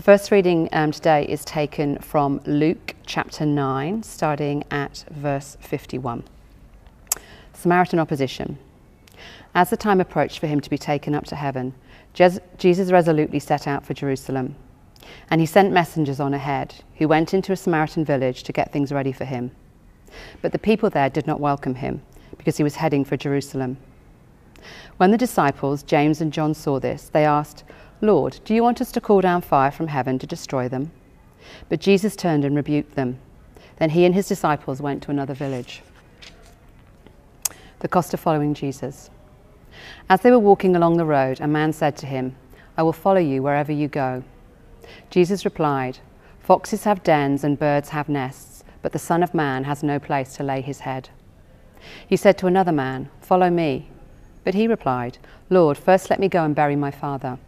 The first reading um, today is taken from Luke chapter 9, starting at verse 51. Samaritan opposition. As the time approached for him to be taken up to heaven, Jesus resolutely set out for Jerusalem. And he sent messengers on ahead, who went into a Samaritan village to get things ready for him. But the people there did not welcome him, because he was heading for Jerusalem. When the disciples, James and John, saw this, they asked, Lord, do you want us to call down fire from heaven to destroy them? But Jesus turned and rebuked them. Then he and his disciples went to another village. The cost of following Jesus. As they were walking along the road, a man said to him, I will follow you wherever you go. Jesus replied, Foxes have dens and birds have nests, but the Son of Man has no place to lay his head. He said to another man, Follow me. But he replied, Lord, first let me go and bury my father.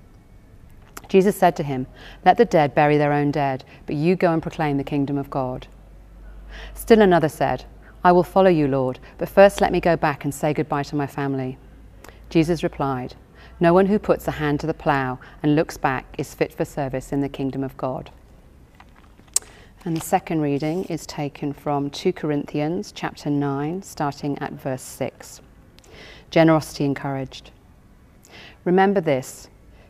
Jesus said to him, Let the dead bury their own dead, but you go and proclaim the kingdom of God. Still another said, I will follow you, Lord, but first let me go back and say goodbye to my family. Jesus replied, No one who puts a hand to the plough and looks back is fit for service in the kingdom of God. And the second reading is taken from 2 Corinthians chapter 9, starting at verse 6. Generosity encouraged. Remember this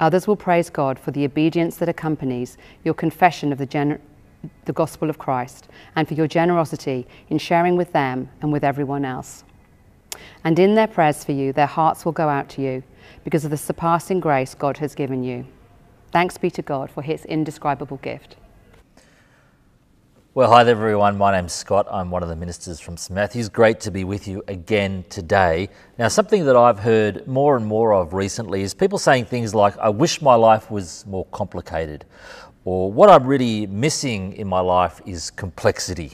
Others will praise God for the obedience that accompanies your confession of the, the gospel of Christ and for your generosity in sharing with them and with everyone else. And in their prayers for you, their hearts will go out to you because of the surpassing grace God has given you. Thanks be to God for his indescribable gift. Well, hi there, everyone. My name's Scott. I'm one of the ministers from St Matthews. Great to be with you again today. Now, something that I've heard more and more of recently is people saying things like, I wish my life was more complicated, or what I'm really missing in my life is complexity.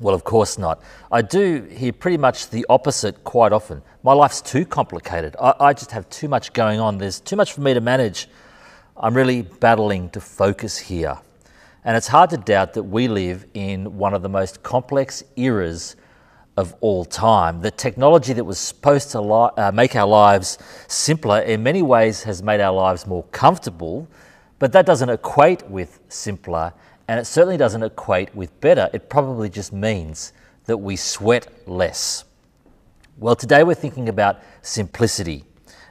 Well, of course not. I do hear pretty much the opposite quite often. My life's too complicated. I, I just have too much going on. There's too much for me to manage. I'm really battling to focus here. And it's hard to doubt that we live in one of the most complex eras of all time. The technology that was supposed to li- uh, make our lives simpler in many ways has made our lives more comfortable, but that doesn't equate with simpler, and it certainly doesn't equate with better. It probably just means that we sweat less. Well, today we're thinking about simplicity.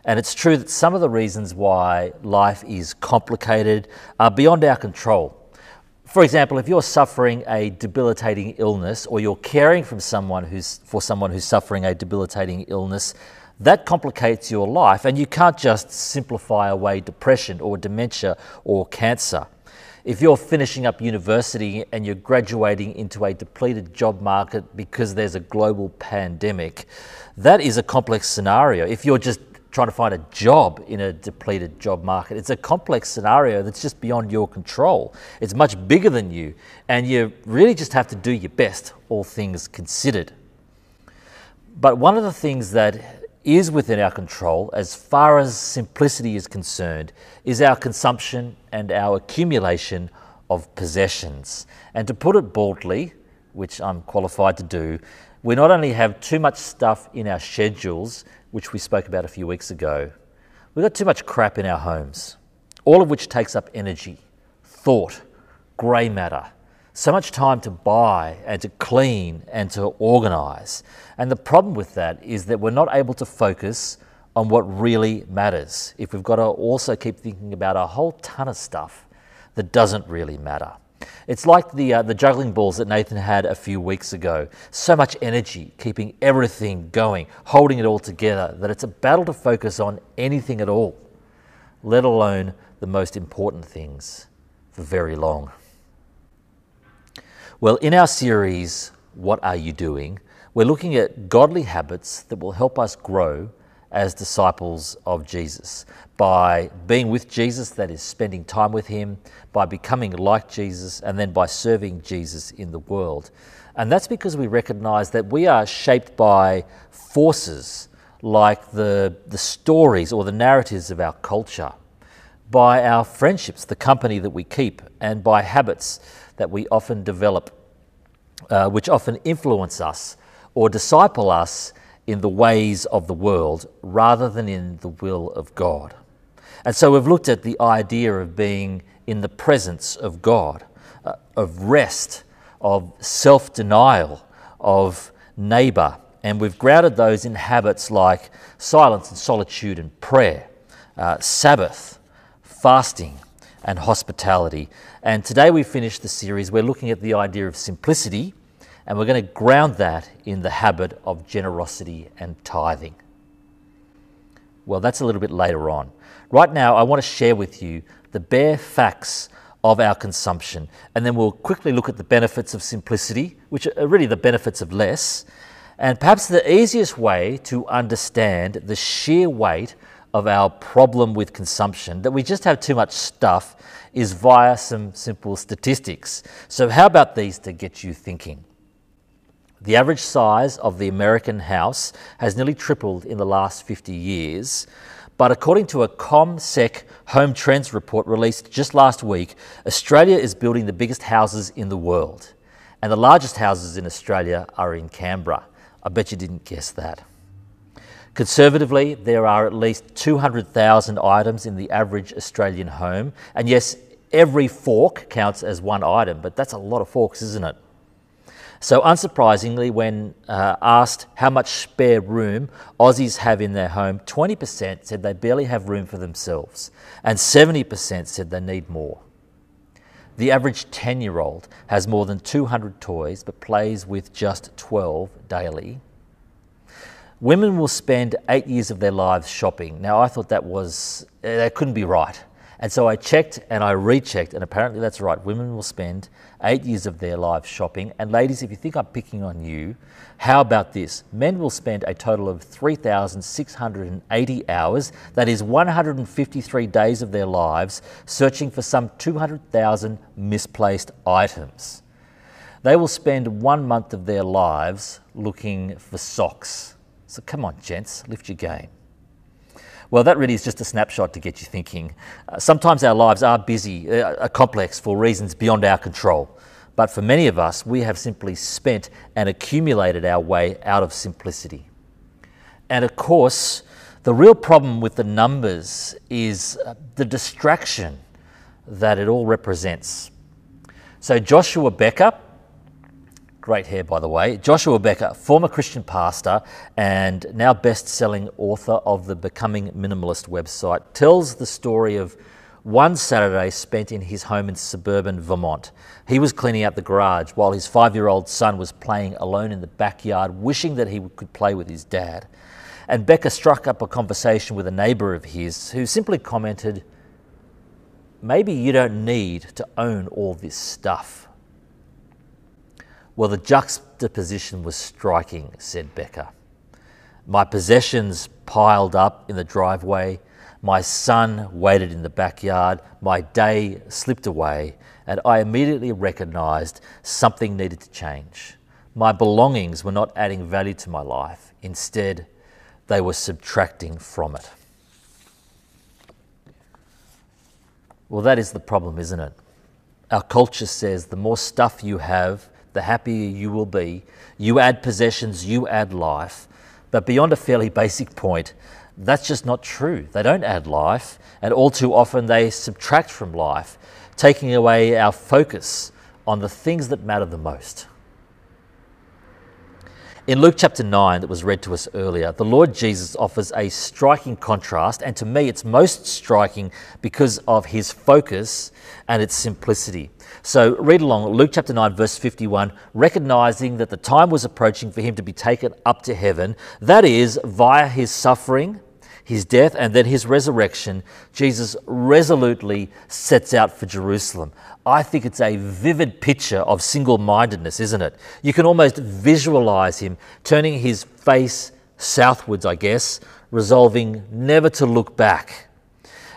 And it's true that some of the reasons why life is complicated are beyond our control. For example, if you're suffering a debilitating illness or you're caring from someone who's, for someone who's suffering a debilitating illness, that complicates your life and you can't just simplify away depression or dementia or cancer. If you're finishing up university and you're graduating into a depleted job market because there's a global pandemic, that is a complex scenario. If you're just trying to find a job in a depleted job market. It's a complex scenario that's just beyond your control. It's much bigger than you, and you really just have to do your best, all things considered. But one of the things that is within our control, as far as simplicity is concerned, is our consumption and our accumulation of possessions. And to put it baldly, which I'm qualified to do, we not only have too much stuff in our schedules, which we spoke about a few weeks ago, we've got too much crap in our homes, all of which takes up energy, thought, grey matter, so much time to buy and to clean and to organise. And the problem with that is that we're not able to focus on what really matters if we've got to also keep thinking about a whole ton of stuff that doesn't really matter. It's like the, uh, the juggling balls that Nathan had a few weeks ago. So much energy, keeping everything going, holding it all together, that it's a battle to focus on anything at all, let alone the most important things, for very long. Well, in our series, What Are You Doing? we're looking at godly habits that will help us grow as disciples of Jesus by being with Jesus, that is, spending time with Him, by becoming like Jesus, and then by serving Jesus in the world. And that's because we recognize that we are shaped by forces like the, the stories or the narratives of our culture, by our friendships, the company that we keep, and by habits that we often develop, uh, which often influence us or disciple us in the ways of the world rather than in the will of God. And so we've looked at the idea of being in the presence of God, uh, of rest, of self denial, of neighbour, and we've grounded those in habits like silence and solitude and prayer, uh, Sabbath, fasting, and hospitality. And today we finish the series, we're looking at the idea of simplicity and we're going to ground that in the habit of generosity and tithing. Well, that's a little bit later on. Right now, I want to share with you the bare facts of our consumption, and then we'll quickly look at the benefits of simplicity, which are really the benefits of less, and perhaps the easiest way to understand the sheer weight of our problem with consumption, that we just have too much stuff, is via some simple statistics. So, how about these to get you thinking? The average size of the American house has nearly tripled in the last 50 years. But according to a CommSec Home Trends report released just last week, Australia is building the biggest houses in the world. And the largest houses in Australia are in Canberra. I bet you didn't guess that. Conservatively, there are at least 200,000 items in the average Australian home. And yes, every fork counts as one item, but that's a lot of forks, isn't it? So, unsurprisingly, when uh, asked how much spare room Aussies have in their home, 20% said they barely have room for themselves, and 70% said they need more. The average 10 year old has more than 200 toys but plays with just 12 daily. Women will spend eight years of their lives shopping. Now, I thought that was, that couldn't be right. And so I checked and I rechecked, and apparently that's right. Women will spend eight years of their lives shopping. And ladies, if you think I'm picking on you, how about this? Men will spend a total of 3,680 hours, that is 153 days of their lives, searching for some 200,000 misplaced items. They will spend one month of their lives looking for socks. So come on, gents, lift your game. Well, that really is just a snapshot to get you thinking. Uh, sometimes our lives are busy, uh, complex for reasons beyond our control. But for many of us, we have simply spent and accumulated our way out of simplicity. And of course, the real problem with the numbers is uh, the distraction that it all represents. So, Joshua Becker, Great hair, by the way. Joshua Becker, former Christian pastor and now best selling author of the Becoming Minimalist website, tells the story of one Saturday spent in his home in suburban Vermont. He was cleaning out the garage while his five year old son was playing alone in the backyard, wishing that he could play with his dad. And Becker struck up a conversation with a neighbour of his who simply commented, Maybe you don't need to own all this stuff. Well, the juxtaposition was striking, said Becker. My possessions piled up in the driveway. My son waited in the backyard. My day slipped away, and I immediately recognized something needed to change. My belongings were not adding value to my life. Instead, they were subtracting from it. Well, that is the problem, isn't it? Our culture says the more stuff you have, the happier you will be. You add possessions, you add life. But beyond a fairly basic point, that's just not true. They don't add life, and all too often they subtract from life, taking away our focus on the things that matter the most. In Luke chapter 9, that was read to us earlier, the Lord Jesus offers a striking contrast, and to me, it's most striking because of his focus and its simplicity. So, read along Luke chapter 9, verse 51, recognizing that the time was approaching for him to be taken up to heaven, that is, via his suffering, his death, and then his resurrection, Jesus resolutely sets out for Jerusalem. I think it's a vivid picture of single mindedness, isn't it? You can almost visualize him turning his face southwards, I guess, resolving never to look back.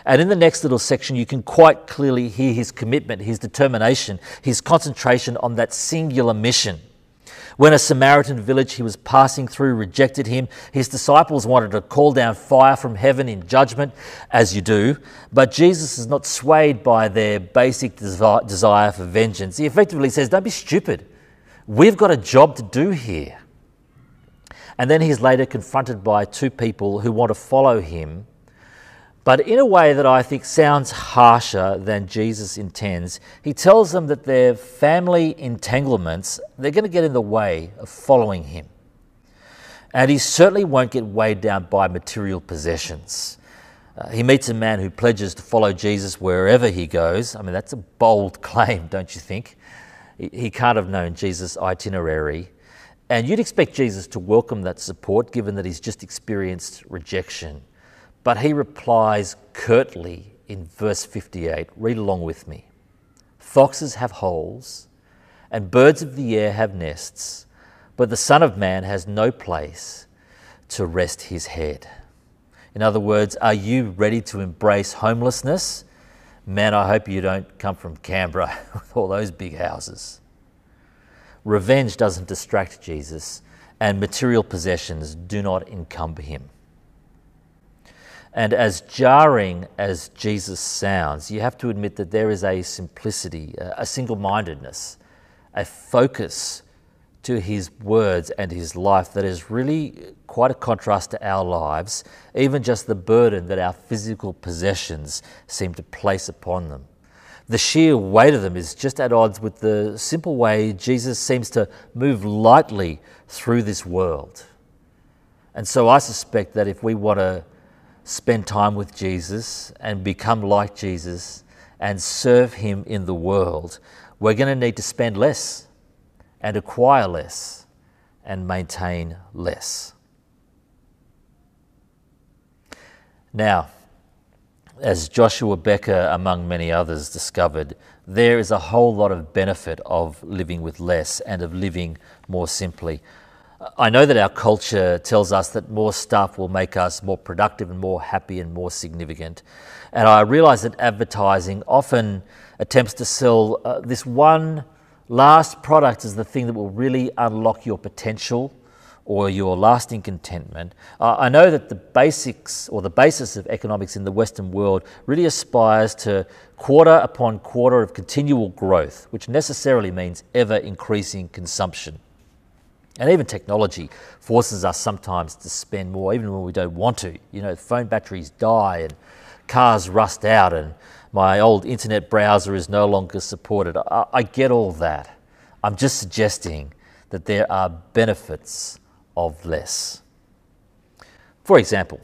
And in the next little section, you can quite clearly hear his commitment, his determination, his concentration on that singular mission. When a Samaritan village he was passing through rejected him, his disciples wanted to call down fire from heaven in judgment, as you do. But Jesus is not swayed by their basic desire for vengeance. He effectively says, Don't be stupid. We've got a job to do here. And then he's later confronted by two people who want to follow him but in a way that I think sounds harsher than Jesus intends. He tells them that their family entanglements, they're going to get in the way of following him. And he certainly won't get weighed down by material possessions. Uh, he meets a man who pledges to follow Jesus wherever he goes. I mean, that's a bold claim, don't you think? He, he can't have known Jesus' itinerary. And you'd expect Jesus to welcome that support given that he's just experienced rejection. But he replies curtly in verse 58. Read along with me. Foxes have holes, and birds of the air have nests, but the Son of Man has no place to rest his head. In other words, are you ready to embrace homelessness? Man, I hope you don't come from Canberra with all those big houses. Revenge doesn't distract Jesus, and material possessions do not encumber him. And as jarring as Jesus sounds, you have to admit that there is a simplicity, a single mindedness, a focus to his words and his life that is really quite a contrast to our lives, even just the burden that our physical possessions seem to place upon them. The sheer weight of them is just at odds with the simple way Jesus seems to move lightly through this world. And so I suspect that if we want to spend time with Jesus and become like Jesus and serve Him in the world, we're going to need to spend less and acquire less and maintain less. Now, as Joshua Becker, among many others, discovered, there is a whole lot of benefit of living with less and of living more simply. I know that our culture tells us that more stuff will make us more productive and more happy and more significant. And I realize that advertising often attempts to sell uh, this one last product as the thing that will really unlock your potential or your lasting contentment. Uh, I know that the basics or the basis of economics in the Western world really aspires to quarter upon quarter of continual growth, which necessarily means ever increasing consumption. And even technology forces us sometimes to spend more, even when we don't want to. You know, phone batteries die and cars rust out, and my old internet browser is no longer supported. I, I get all that. I'm just suggesting that there are benefits of less. For example,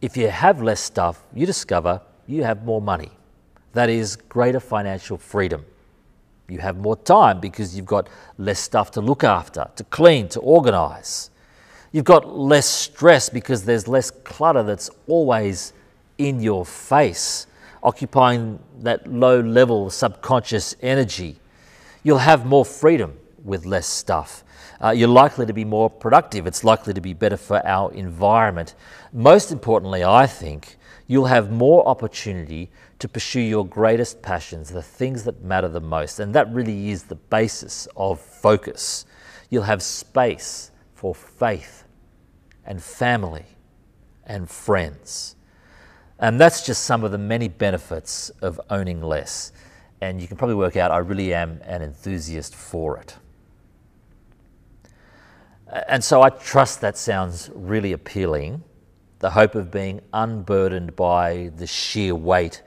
if you have less stuff, you discover you have more money. That is greater financial freedom. You have more time because you've got less stuff to look after, to clean, to organize. You've got less stress because there's less clutter that's always in your face, occupying that low level subconscious energy. You'll have more freedom with less stuff. Uh, you're likely to be more productive. It's likely to be better for our environment. Most importantly, I think, you'll have more opportunity to pursue your greatest passions, the things that matter the most. And that really is the basis of focus. You'll have space for faith and family and friends. And that's just some of the many benefits of owning less. And you can probably work out I really am an enthusiast for it. And so I trust that sounds really appealing the hope of being unburdened by the sheer weight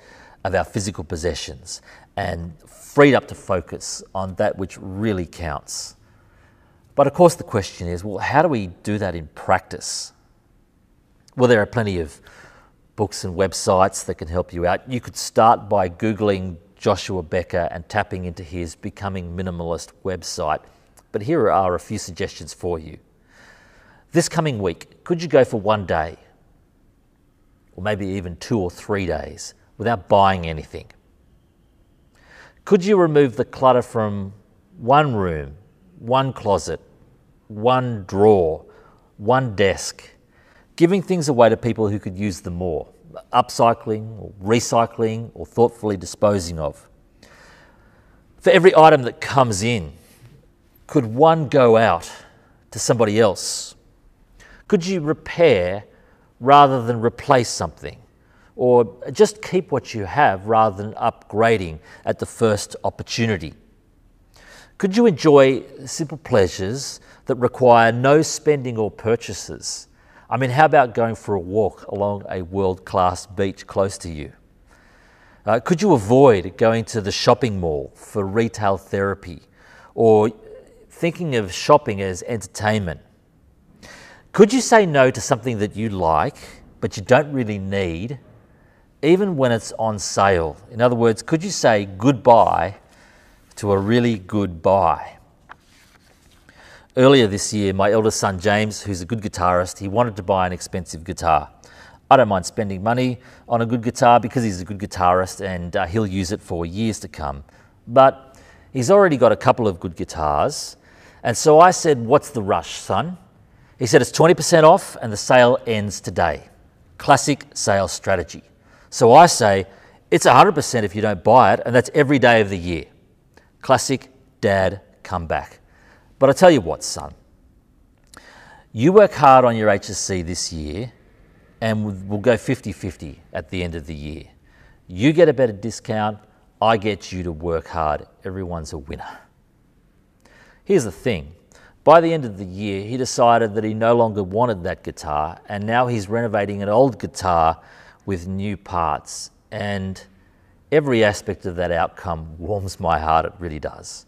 of our physical possessions and freed up to focus on that which really counts. But of course, the question is well, how do we do that in practice? Well, there are plenty of books and websites that can help you out. You could start by Googling Joshua Becker and tapping into his Becoming Minimalist website. But here are a few suggestions for you. This coming week, could you go for one day, or maybe even two or three days, without buying anything? Could you remove the clutter from one room, one closet, one drawer, one desk, giving things away to people who could use them more, upcycling or recycling or thoughtfully disposing of? For every item that comes in, could one go out to somebody else? Could you repair rather than replace something? Or just keep what you have rather than upgrading at the first opportunity? Could you enjoy simple pleasures that require no spending or purchases? I mean, how about going for a walk along a world class beach close to you? Uh, could you avoid going to the shopping mall for retail therapy or thinking of shopping as entertainment? Could you say no to something that you like but you don't really need, even when it's on sale? In other words, could you say goodbye to a really good buy? Earlier this year, my eldest son James, who's a good guitarist, he wanted to buy an expensive guitar. I don't mind spending money on a good guitar because he's a good guitarist and uh, he'll use it for years to come. But he's already got a couple of good guitars. And so I said, What's the rush, son? He said it's 20% off and the sale ends today. Classic sales strategy. So I say it's 100% if you don't buy it, and that's every day of the year. Classic dad comeback. But I tell you what, son, you work hard on your HSC this year, and we'll go 50 50 at the end of the year. You get a better discount, I get you to work hard. Everyone's a winner. Here's the thing by the end of the year, he decided that he no longer wanted that guitar, and now he's renovating an old guitar with new parts. And every aspect of that outcome warms my heart, it really does.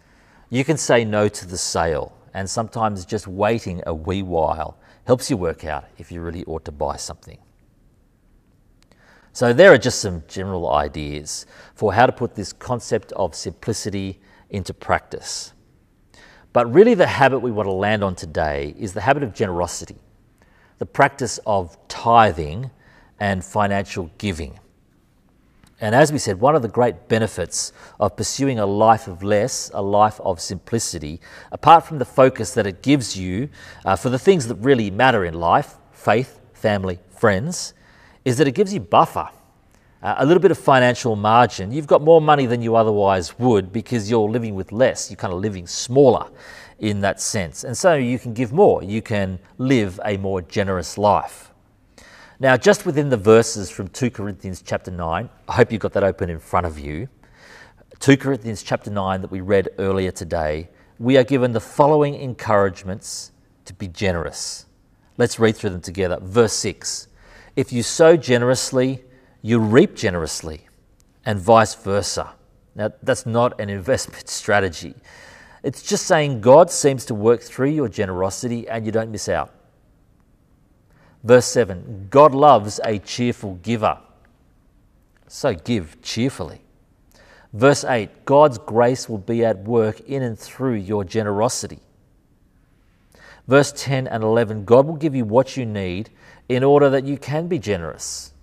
You can say no to the sale, and sometimes just waiting a wee while helps you work out if you really ought to buy something. So, there are just some general ideas for how to put this concept of simplicity into practice. But really, the habit we want to land on today is the habit of generosity, the practice of tithing and financial giving. And as we said, one of the great benefits of pursuing a life of less, a life of simplicity, apart from the focus that it gives you uh, for the things that really matter in life faith, family, friends is that it gives you buffer uh, a little bit of financial margin, you've got more money than you otherwise would because you're living with less. You're kind of living smaller in that sense. And so you can give more. You can live a more generous life. Now, just within the verses from 2 Corinthians chapter 9, I hope you've got that open in front of you. 2 Corinthians chapter 9 that we read earlier today, we are given the following encouragements to be generous. Let's read through them together. Verse 6 If you sow generously, you reap generously, and vice versa. Now, that's not an investment strategy. It's just saying God seems to work through your generosity and you don't miss out. Verse 7 God loves a cheerful giver. So give cheerfully. Verse 8 God's grace will be at work in and through your generosity. Verse 10 and 11 God will give you what you need in order that you can be generous.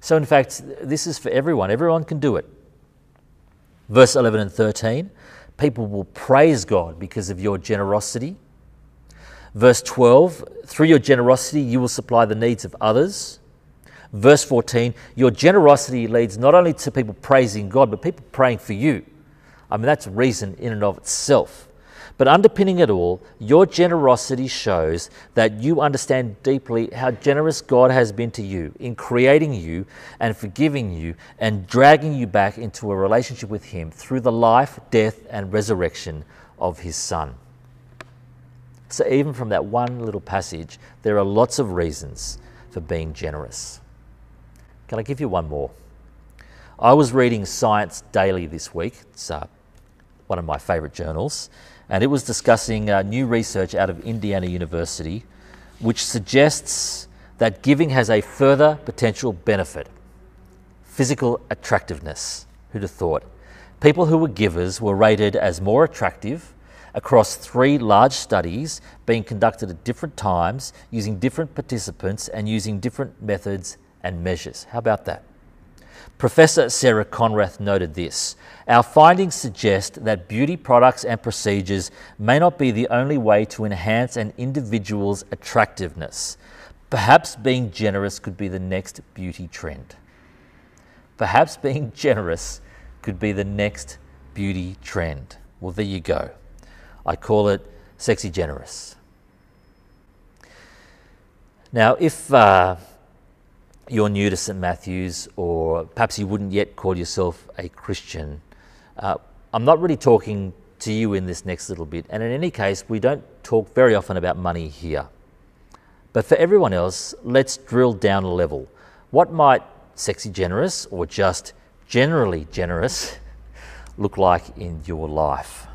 So, in fact, this is for everyone. Everyone can do it. Verse 11 and 13 people will praise God because of your generosity. Verse 12 through your generosity, you will supply the needs of others. Verse 14 your generosity leads not only to people praising God, but people praying for you. I mean, that's reason in and of itself. But underpinning it all, your generosity shows that you understand deeply how generous God has been to you in creating you and forgiving you and dragging you back into a relationship with Him through the life, death, and resurrection of His Son. So, even from that one little passage, there are lots of reasons for being generous. Can I give you one more? I was reading Science Daily this week. It's uh, one of my favourite journals. and it was discussing uh, new research out of Indiana University, which suggests that giving has a further potential benefit physical attractiveness. Who'd have thought? People who were givers were rated as more attractive across three large studies being conducted at different times using different participants and using different methods and measures. How about that? Professor Sara Konrath noted this Our findings suggest that beauty products and procedures may not be the only way to enhance an individual's attractiveness. Perhaps being generous could be the next beauty trend. Perhaps being generous could be the next beauty trend. Well, there you go. I call it sexy generous. Now, if uh, you're new to St. Matthew's, or perhaps you wouldn't yet call yourself a Christian, uh, I'm not really talking to you in this next little bit. And in any case, we don't talk very often about money here. But for everyone else, let's drill down a level. What might sexy generous or just generally generous look like in your life?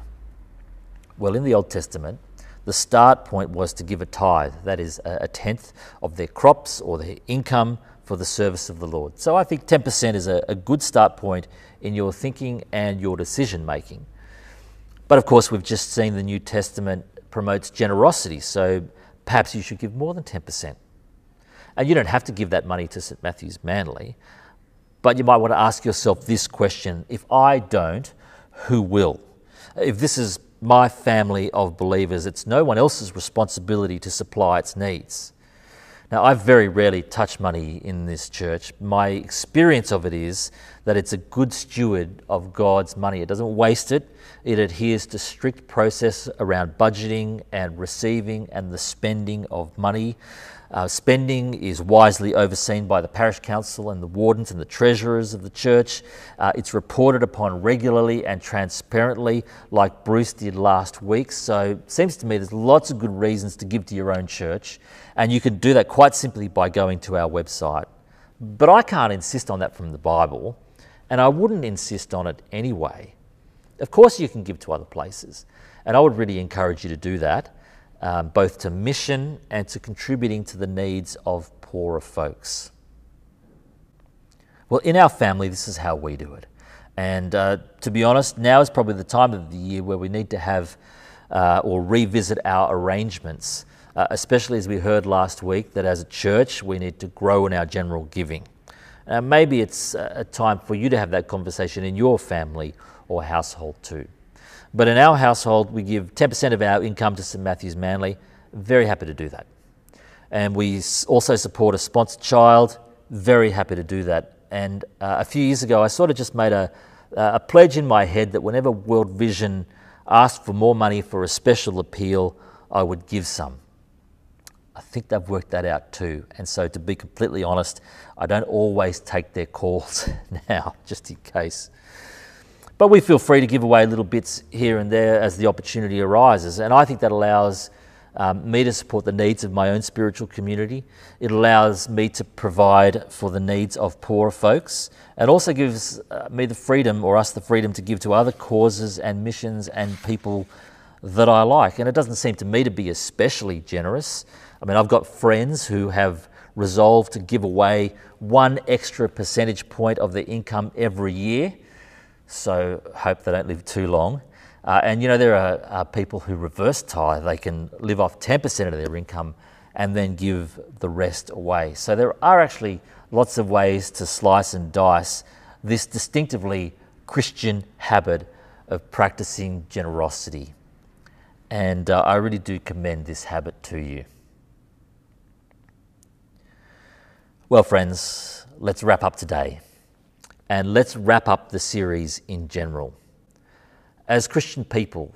Well, in the Old Testament, the start point was to give a tithe, that is, a tenth of their crops or their income for the service of the Lord. So I think 10% is a, good start point in your thinking and your decision making. But of course, we've just seen the New Testament promotes generosity, so perhaps you should give more than 10%. And you don't have to give that money to St. Matthew's Manly, but you might want to ask yourself this question if I don't, who will? If this is my family of believers, it's no one else's responsibility to supply its needs. Now, I very rarely touch money in this church. My experience of it is that it's a good steward of God's money. It doesn't waste it, it adheres to strict process around budgeting and receiving and the spending of money. Uh, spending is wisely overseen by the parish council and the wardens and the treasurers of the church. Uh, it's reported upon regularly and transparently, like Bruce did last week. So it seems to me there's lots of good reasons to give to your own church, and you can do that quite simply by going to our website. But I can't insist on that from the Bible, and I wouldn't insist on it anyway. Of course, you can give to other places, and I would really encourage you to do that um, both to mission and to contributing to the needs of poorer folks. Well, in our family, this is how we do it. And uh, to be honest, now is probably the time of the year where we need to have uh, or revisit our arrangements, uh, especially as we heard last week that as a church we need to grow in our general giving. Maybe it's a time for you to have that conversation in your family or household too. But in our household, we give 10% of our income to St. Matthew's Manly. Very happy to do that. And we also support a sponsored child. Very happy to do that. And uh, a few years ago, I sort of just made a, a pledge in my head that whenever World Vision asked for more money for a special appeal, I would give some. I think they've worked that out too. And so, to be completely honest, I don't always take their calls now, just in case. But we feel free to give away little bits here and there as the opportunity arises. And I think that allows um, me to support the needs of my own spiritual community. It allows me to provide for the needs of poorer folks It also gives uh, me the freedom or us the freedom to give to other causes and missions and people that I like. And it doesn't seem to me to be especially generous. I mean, I've got friends who have resolved to give away one extra percentage point of their income every year so hope they don't live too long. Uh, and you know, there are, are, people who reverse tithe, they can live off 10% of their income and then give the rest away. So there are actually lots of ways to slice and dice this distinctively Christian habit of practicing generosity. And uh, I really do commend this habit to you. Well, friends, let's wrap up today. And let's wrap up the series in general. As Christian people,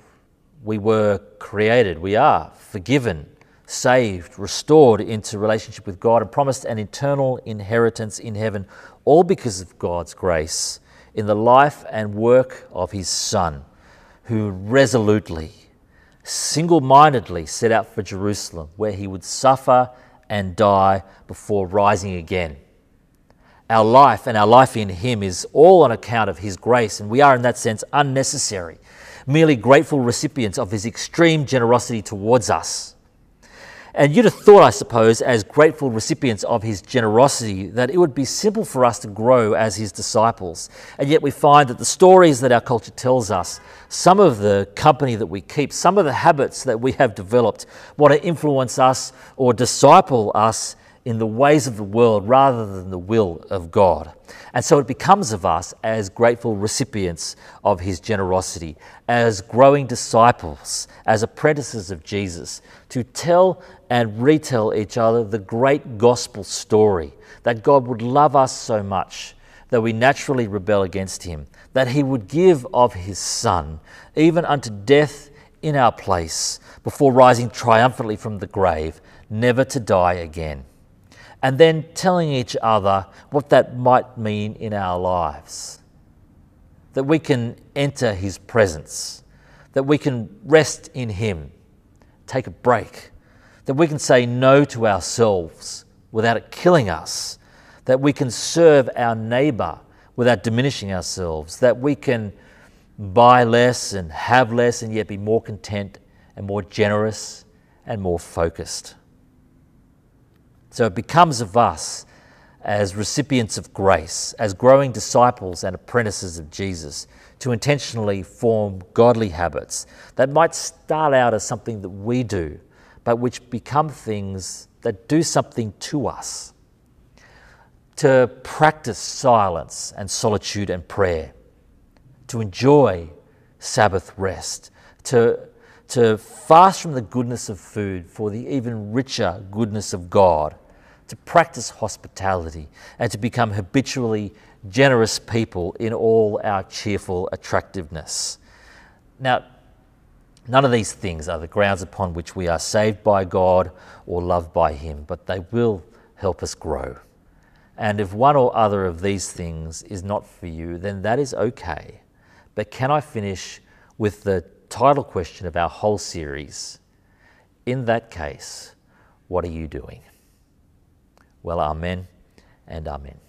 we were created, we are forgiven, saved, restored into relationship with God, and promised an eternal inheritance in heaven, all because of God's grace in the life and work of His Son, who resolutely, single mindedly set out for Jerusalem, where He would suffer and die before rising again our life and our life in Him is all on account of His grace, and we are, in that sense, unnecessary. merely grateful recipients of his extreme generosity towards us. And you'd have thought, I suppose, as grateful recipients of his generosity, that it would be simple for us to grow as his disciples. And yet we find that the stories that our culture tells us, some of the company that we keep, some of the habits that we have developed, want to influence us or disciple us in the ways of the world rather than the will of God. And so it becomes of us as grateful recipients of his generosity, as growing disciples, as apprentices of Jesus, to tell and retell each other the great gospel story that God would love us so much that we naturally rebel against him, that he would give of his Son, even unto death in our place, before rising triumphantly from the grave, never to die again and then telling each other what that might mean in our lives. That we can enter His presence, that we can rest in Him, take a break, that we can say no to ourselves without it killing us, that we can serve our neighbour without diminishing ourselves, that we can buy less and have less and yet be more content and more generous and more focused. So it becomes of us as recipients of grace, as growing disciples and apprentices of Jesus, to intentionally form godly habits that might start out as something that we do, but which become things that do something to us. To practice silence and solitude and prayer, to enjoy Sabbath rest, to to fast from the goodness of food for the even richer goodness of God, to practice hospitality, and to become habitually generous people in all our cheerful attractiveness. Now, none of these things are the grounds upon which we are saved by God or loved by Him, but they will help us grow. And if one or other of these things is not for you, then that is okay. But can I finish with the title question of our whole series. In that case, what are you doing? Well, Amen and Amen.